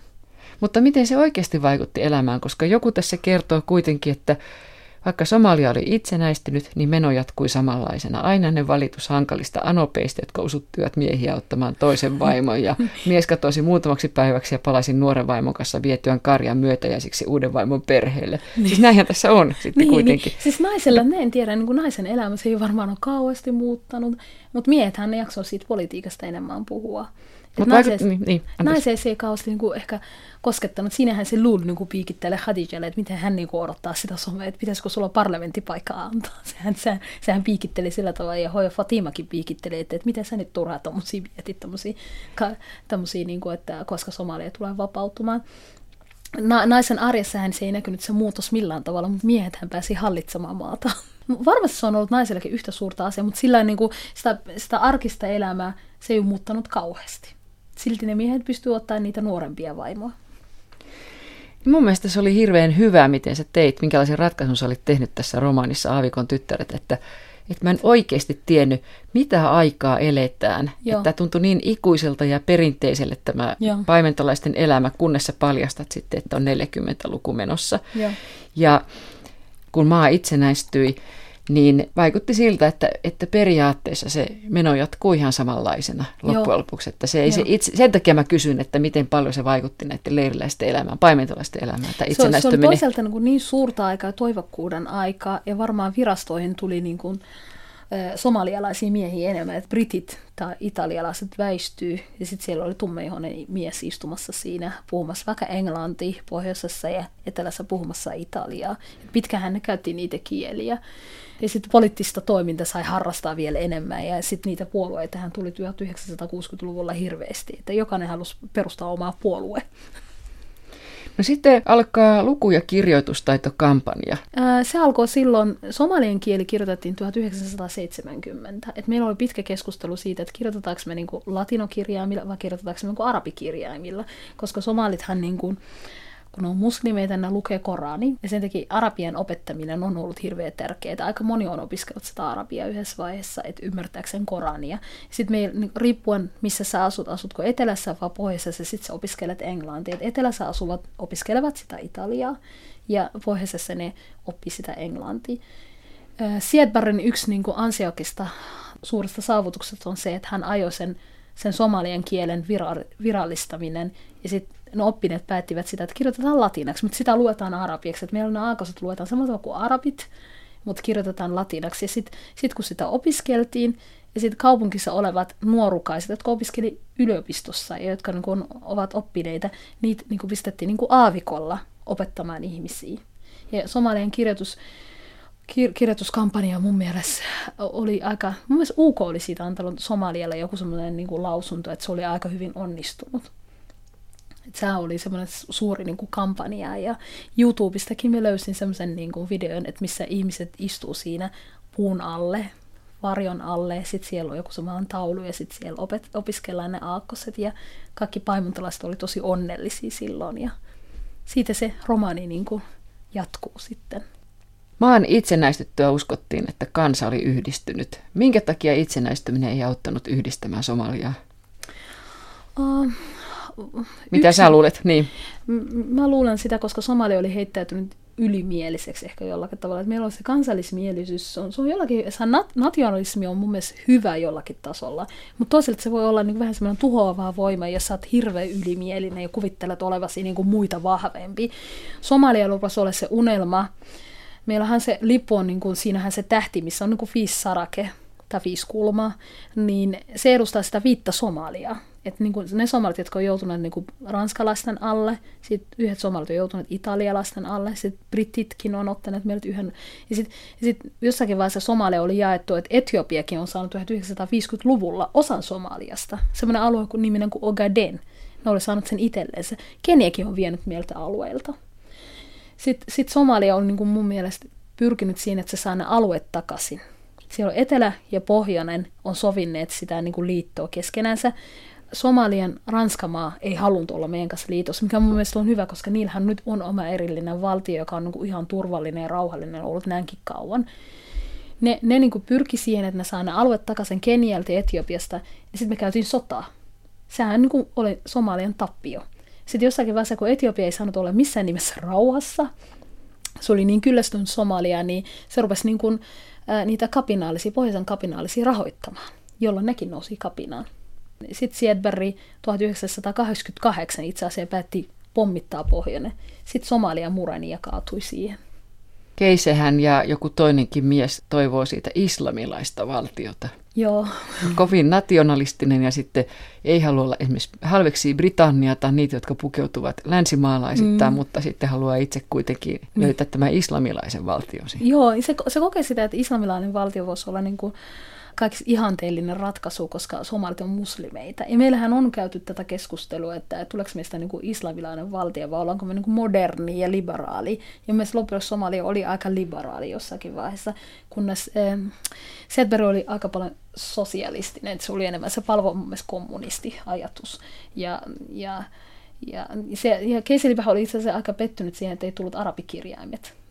Mutta miten se oikeasti vaikutti elämään, koska joku tässä kertoo kuitenkin, että vaikka Somalia oli itsenäistynyt, niin meno jatkui samanlaisena. Aina ne valitus hankalista anopeista, jotka usuttivat miehiä ottamaan toisen vaimon. Ja mies katosi muutamaksi päiväksi ja palasi nuoren vaimon kanssa vietyään karjan myötäjäisiksi uuden vaimon perheelle. Niin. Siis näinhän tässä on sitten niin, kuitenkin. Niin. Siis naisella, en tiedä, niin kuin naisen elämä se ei varmaan ole kauheasti muuttanut, mutta miehethän ne jaksoi siitä politiikasta enemmän puhua. Naiseen, niin, niin, naiseen se ei kauheasti niin kuin ehkä koskettanut. Siinähän se luuli niin piikittelee Khadijalle, että miten hän niin kuin odottaa sitä somea, että pitäisikö sulla parlamenttipaikka antaa. Sehän, sehän, sehän piikitteli sillä tavalla, ja Hoja Fatimakin piikitteli, että, että miten sä nyt turhaa tuommoisia mietit, tuommoisia, niin kuin, että koska Somalia tulee vapautumaan. Na, naisen arjessahan se ei näkynyt se muutos millään tavalla, mutta miehet hän pääsi hallitsemaan maata. Varmasti se on ollut naisellekin yhtä suurta asiaa, mutta sillä niin kuin sitä, sitä arkista elämää se ei ole muuttanut kauheasti. Silti ne miehet pystyvät ottaa niitä nuorempia vaimoa. Mun mielestä se oli hirveän hyvä, miten sä teit, minkälaisen ratkaisun sä olit tehnyt tässä romaanissa Aavikon tyttäret, että, että mä en oikeasti tiennyt, mitä aikaa eletään. Joo. Että tuntui niin ikuiselta ja perinteiselle tämä Joo. paimentolaisten elämä, kunnes sä paljastat sitten, että on 40-luku menossa. Joo. Ja kun maa itsenäistyi, niin vaikutti siltä, että, että periaatteessa se meno jatkuu ihan samanlaisena loppujen lopuksi. Että se ei se itse, sen takia mä kysyn, että miten paljon se vaikutti näiden leiriläisten elämään, paimentolaisten elämään, itsenäistyminen. Se, se oli toisaalta niin, niin suurta aikaa, toivokkuuden aikaa, ja varmaan virastoihin tuli niin kuin somalialaisia miehiä enemmän, että britit tai italialaiset väistyy, ja sitten siellä oli tummeihoinen mies istumassa siinä puhumassa vaikka englanti pohjoisessa ja etelässä puhumassa italiaa. Pitkähän ne käytti niitä kieliä. Ja sitten poliittista toiminta sai harrastaa vielä enemmän, ja sitten niitä puolueita hän tuli 1960-luvulla hirveästi, että jokainen halusi perustaa omaa puolue. No sitten alkaa luku- ja kirjoitustaitokampanja. Se alkoi silloin, somalien kieli kirjoitettiin 1970. Et meillä oli pitkä keskustelu siitä, että kirjoitetaanko me niinku latinokirjaimilla vai kirjoitetaanko me niinku arabikirjaimilla, koska somalithan niinku, kun on muslimeita, ne lukee Korani. Ja sen takia arabian opettaminen on ollut hirveän tärkeää. Aika moni on opiskellut sitä arabia yhdessä vaiheessa, että ymmärtääkseen Korania. Sitten meillä, niin riippuen missä sä asut, asutko etelässä vai pohjoisessa, sitten sä opiskelet englantia. Et etelässä asuvat opiskelevat sitä italiaa ja pohjoisessa ne oppii sitä englantia. Siedbarin yksi niin kuin ansiokista suurista saavutuksesta on se, että hän ajoi sen, sen somalian kielen virallistaminen ja sitten no oppineet päättivät sitä, että kirjoitetaan latinaksi, mutta sitä luetaan arabiaksi. Että meillä on ne aakoset luetaan samalla kuin arabit, mutta kirjoitetaan latinaksi. Ja sitten sit kun sitä opiskeltiin, ja sitten kaupunkissa olevat nuorukaiset, jotka opiskeli yliopistossa ja jotka niin kun, ovat oppineita, niitä niin pistettiin niin aavikolla opettamaan ihmisiä. Ja somalien kirjoitus, kir- kirjoituskampanja mun mielestä oli aika, mun mielestä UK oli siitä antanut Somalialle joku semmoinen niin lausunto, että se oli aika hyvin onnistunut. Et se oli semmoinen suuri niin kuin kampanja ja YouTubestakin me löysin semmoisen niin kuin videon, että missä ihmiset istuu siinä puun alle, varjon alle, ja sitten siellä on joku semmoinen taulu, ja sitten siellä opet- opiskellaan ne aakkoset, ja kaikki paimontalaiset oli tosi onnellisia silloin, ja siitä se romaani niin kuin jatkuu sitten. Maan itsenäistyttyä uskottiin, että kansa oli yhdistynyt. Minkä takia itsenäistyminen ei auttanut yhdistämään Somaliaa? Uh, mitä yksi, sä luulet? Niin. Mä luulen sitä, koska Somalia oli heittäytynyt ylimieliseksi ehkä jollakin tavalla. Että meillä on se kansallismielisyys, se on, se on jollakin, se nat, nationalismi on mun mielestä hyvä jollakin tasolla, mutta toisaalta se voi olla niin vähän semmoinen tuhoavaa voima, jos sä oot hirveän ylimielinen ja kuvittelet olevasi niin kuin muita vahvempi. Somalia lupasi olla se unelma. Meillähän se lippu on, niin kuin, siinähän se tähti, missä on niin kuin viisi sarake tai viisi kulmaa, niin se edustaa sitä viittä Somaliaa että niin kuin ne somalit, jotka on joutuneet niin kuin ranskalaisten alle, sitten yhdet somalit on joutuneet italialaisten alle, sitten brititkin on ottaneet meiltä yhden. Ja sitten sit jossakin vaiheessa Somalia oli jaettu, että Etiopiakin on saanut 1950-luvulla osan Somaliasta. Semmoinen alue kuin niminen kuin Ogaden. Ne oli saanut sen itselleensä. Keniakin on vienyt mieltä alueelta. Sitten sit Somalia on niin kuin mun mielestä pyrkinyt siihen, että se saa ne alueet takaisin. Siellä on etelä ja pohjoinen on sovinneet sitä niin kuin liittoa keskenänsä, Somalian Ranskamaa ei halunnut olla meidän kanssa liitossa, mikä mun mielestä on hyvä, koska niillähän nyt on oma erillinen valtio, joka on niin ihan turvallinen ja rauhallinen ollut näinkin kauan. Ne, ne niin kuin pyrki siihen, että ne saa ne alueet takaisin Kenialta ja Etiopiasta, ja sitten me käytiin sotaa. Sehän niin kuin oli Somalian tappio. Sitten jossakin vaiheessa, kun Etiopia ei saanut olla missään nimessä rauhassa, se oli niin kyllästynyt Somalia, niin se rupesi niin kuin, ää, niitä kapinaalisia, pohjoisen kapinaalisia rahoittamaan, jolloin nekin nousi kapinaan. Sitten Siedberg 1988 itse asiassa päätti pommittaa pohjoinen. Sitten Somalia mureni ja kaatui siihen. Keisehän ja joku toinenkin mies toivoo siitä islamilaista valtiota. Joo. Kovin nationalistinen ja sitten ei halua olla esimerkiksi halveksi Britannia tai niitä, jotka pukeutuvat länsimaalaisittain, mm. mutta sitten haluaa itse kuitenkin mm. löytää tämän islamilaisen valtion. Joo, se, se kokee sitä, että islamilainen valtio voisi olla niin kuin kaikki ihanteellinen ratkaisu, koska somalit on muslimeita. Ja meillähän on käyty tätä keskustelua, että tuleeko meistä niin kuin islamilainen valtio vai ollaanko me niin kuin moderni ja liberaali. Ja myös loppujen Somalia oli aika liberaali jossakin vaiheessa, kunnes äh, Sedberg oli aika paljon sosialistinen, että se oli enemmän se palvo mun mielestä kommunistiajatus. Ja, ja, ja, se, ja Casey oli itse asiassa aika pettynyt siihen, että ei tullut arabikirjaimet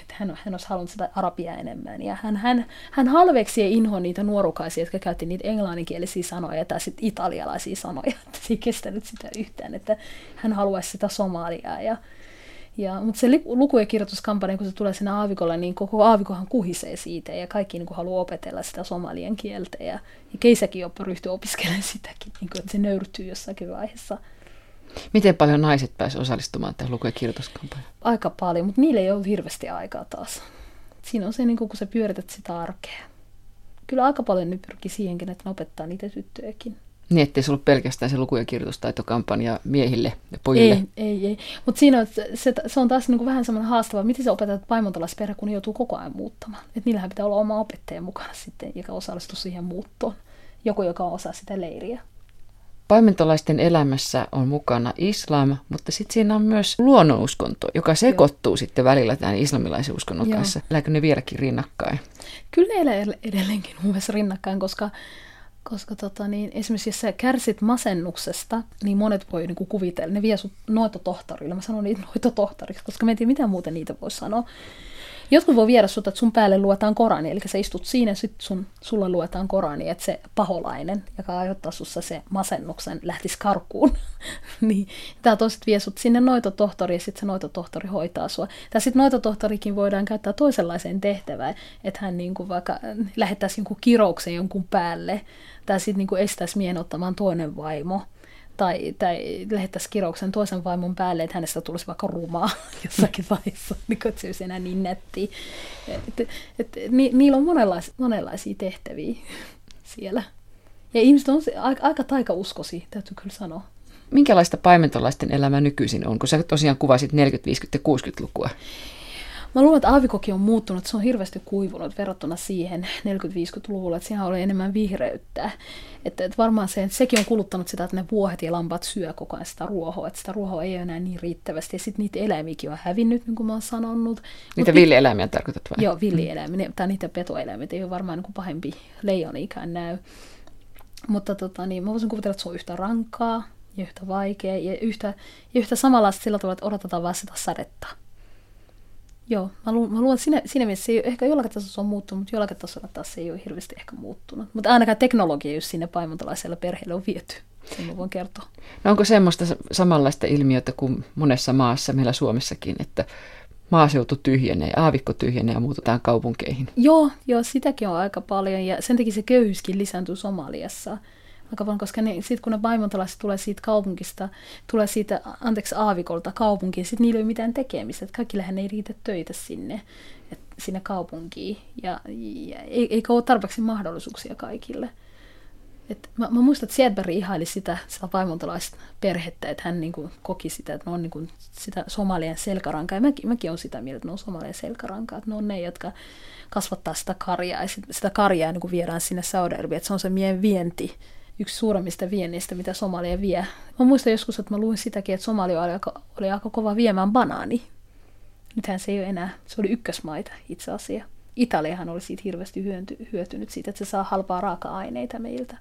että hän, hän olisi halunnut sitä arabia enemmän. Ja hän, hän, hän halveksi ja inho niitä nuorukaisia, jotka käytti niitä englanninkielisiä sanoja tai sitten italialaisia sanoja. Että se ei kestänyt sitä yhtään, että hän haluaisi sitä somaliaa. Ja, ja, mutta se luku- ja kirjoituskampanja, kun se tulee sinne aavikolle, niin koko aavikohan kuhisee siitä ja kaikki niin kuin haluaa opetella sitä somalien kieltä. Ja, ja Keisäkin jopa ryhtyy opiskelemaan sitäkin, niin kuin, että se nöyrtyy jossakin vaiheessa. Miten paljon naiset pääsivät osallistumaan tähän luku- ja kirjoituskampanjaan? Aika paljon, mutta niille ei ollut hirveästi aikaa taas. Siinä on se, niin kun sä pyörität sitä arkea. Kyllä aika paljon nyt pyrkii siihenkin, että ne opettaa niitä tyttöjäkin. Niin, ettei se ollut pelkästään se luku- ja kirjoitustaitokampanja miehille ja pojille. Ei, ei, ei. Mutta siinä on, se, se on taas niin kuin vähän semmoinen haastava, miten sä opetat paimentolaisperhe, kun ne joutuu koko ajan muuttamaan. Että niillähän pitää olla oma opettaja mukana sitten, joka osallistuu siihen muuttoon. Joku, joka on osa sitä leiriä. Paimentolaisten elämässä on mukana islam, mutta sitten siinä on myös luonnonuskonto, joka sekoittuu Joo. sitten välillä tämän islamilaisen uskonnon Joo. kanssa. Elääkö ne vieläkin rinnakkain? Kyllä ne elää edelleenkin mun mielestä rinnakkain, koska, koska tota, niin, esimerkiksi jos sä kärsit masennuksesta, niin monet voi niin kuvitella, ne vie sut noitotohtorille. Mä sanon niitä noitotohtoriksi, koska mä en tiedä, mitä muuten niitä voi sanoa. Jotkut voi viedä sut, että sun päälle luetaan Korani, eli sä istut siinä, sit sun, sulla luetaan Korani, että se paholainen, joka aiheuttaa sussa se masennuksen, lähtisi karkuun. niin, tää toiset vie sut sinne noitotohtori, ja sitten se noitotohtori hoitaa sua. Tai sitten noitotohtorikin voidaan käyttää toisenlaiseen tehtävään, että hän niinku vaikka lähettäisi jonkun kirouksen jonkun päälle, tai sitten niinku estäisi miehen ottamaan toinen vaimo tai, tai lähettäisi kirouksen toisen vaimon päälle, että hänestä tulisi vaikka rumaa jossakin vaiheessa, niin kuin, se olisi enää niin netti. Et, et, ni, niillä on monenlaisia, monenlaisia tehtäviä siellä. Ja ihmiset on aika, aika taikauskosi, täytyy kyllä sanoa. Minkälaista paimentolaisten elämä nykyisin on, kun sä tosiaan kuvasit 40-, 50- ja 60-lukua? Mä luulen, että aavikoki on muuttunut, se on hirveästi kuivunut verrattuna siihen 40-50-luvulla, että siinä oli enemmän vihreyttä. Että, että varmaan se, että sekin on kuluttanut sitä, että ne vuohet ja lampaat syö koko ajan sitä ruohoa, että sitä ruohoa ei ole enää niin riittävästi. Ja sitten niitä eläimiäkin on hävinnyt, niin kuin mä oon sanonut. Niitä Mut, villieläimiä tarkoitat vai? Joo, villieläimiä, tai niitä petoeläimiä, ei ole varmaan niin kuin pahempi leijoniikään näy. Mutta tota, niin, mä voisin kuvitella, että se on yhtä rankkaa ja yhtä vaikea ja yhtä, ja yhtä samanlaista sillä tavalla, että odotetaan vaan sitä sadetta. Joo, mä, lu- mä luulen, että siinä, siinä mielessä se ei, ehkä jollakin tasolla on muuttunut, mutta jollakin tasolla taas se ei ole hirveästi ehkä muuttunut. Mutta ainakaan teknologia just sinne paimentolaisella perheelle on viety. Sen mä voin kertoa. No onko semmoista samanlaista ilmiötä kuin monessa maassa, meillä Suomessakin, että maaseutu tyhjenee, aavikko tyhjenee ja muutetaan kaupunkeihin? Joo, joo, sitäkin on aika paljon ja sen takia se köyhyyskin lisääntyy Somaliassa aika paljon, koska ne, sit kun ne vaimontalaiset tulee siitä kaupungista, tulee siitä, anteeksi, aavikolta kaupunkiin, sitten niillä ei ole mitään tekemistä, että kaikillehän ei riitä töitä sinne, et, sinne kaupunkiin, ja, ja eikä ole tarpeeksi mahdollisuuksia kaikille. Et mä, mä muistan, että Siedberg ihaili sitä, sitä vaimontalaista perhettä, että hän niin kuin, koki sitä, että ne on niin kuin, sitä somalien selkärankaa. Ja mäkin, mäkin olen sitä mieltä, että ne on somalien selkärankaa, että ne on ne, jotka kasvattaa sitä karjaa, ja sit, sitä karjaa niin kuin viedään sinne saudi että se on se meidän vienti yksi suuremmista viennistä, mitä Somalia vie. Mä muistan joskus, että mä luin sitäkin, että Somalia oli aika, oli aika kova viemään banaani. Nythän se ei ole enää, se oli ykkösmaita itse asiassa. Italiahan oli siitä hirveästi hyötynyt siitä, että se saa halpaa raaka-aineita meiltä.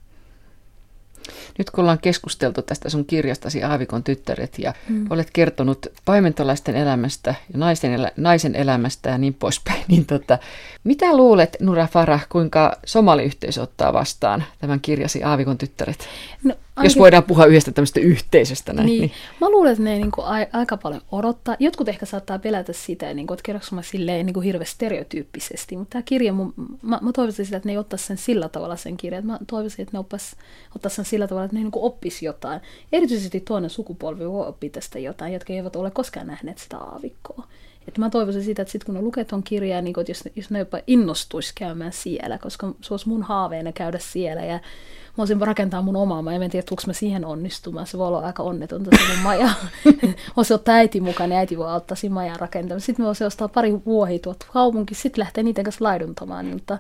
Nyt kun ollaan keskusteltu tästä sun kirjastasi Aavikon tyttäret ja mm. olet kertonut paimentolaisten elämästä ja naisen, elä, naisen elämästä ja niin poispäin, niin tota, mitä luulet Nura Farah, kuinka somaliyhteisö ottaa vastaan tämän kirjasi Aavikon tyttäret? No, Ainakin... Jos voidaan puhua yhdestä tämmöistä yhteisöstä näin. Niin. niin. Mä luulen, että ne niin kuin, aika paljon odottaa. Jotkut ehkä saattaa pelätä sitä, niin kuin, että kerroks mä silleen niin kuin hirveän stereotyyppisesti. Mutta tämä kirja, mun, mä, mä toivoisin sitä, että ne ei ottaisi sen sillä tavalla sen kirjan. Mä toivoisin, että ne oppas, ottaisi sen sillä tavalla, että ne niin kuin oppisi jotain. Erityisesti toinen sukupolvi voi oppia tästä jotain, jotka eivät ole koskaan nähneet sitä aavikkoa. Että mä toivoisin sitä, että sit kun ne lukee ton kirjaa, niin jos, jos ne jopa innostuisi käymään siellä, koska se olisi mun haaveena käydä siellä ja mä voisin rakentaa mun omaa. Mä en tiedä, tuliko mä siihen onnistumaan. Se voi olla aika onnetonta se mun maja. voisi ottaa äiti mukaan ja äiti voi auttaa siinä majan rakentamaan. Sitten me voisi ostaa pari vuohi tuolta kaupunki, sitten lähtee niiden kanssa laiduntamaan. Mutta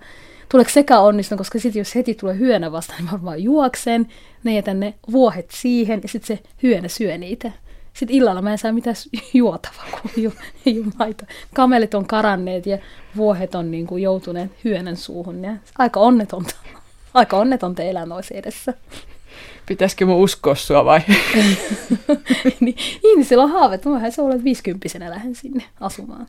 tuleeko sekä onnistunut, koska sitten jos heti tulee hyönä vastaan, niin mä vaan juoksen, ne jätän ne vuohet siihen ja sitten se hyönä syö niitä. Sitten illalla mä en saa mitään juotavaa, kun ju, ju maito. Kamelit on karanneet ja vuohet on niin kuin joutuneet hyönän suuhun. Ja aika onnetonta. Aika onnetonta elämä olisi edessä. Pitäisikö mun uskoa sua vai? niin, ihmisillä on haaveet. Mähän se olet 50 lähden sinne asumaan.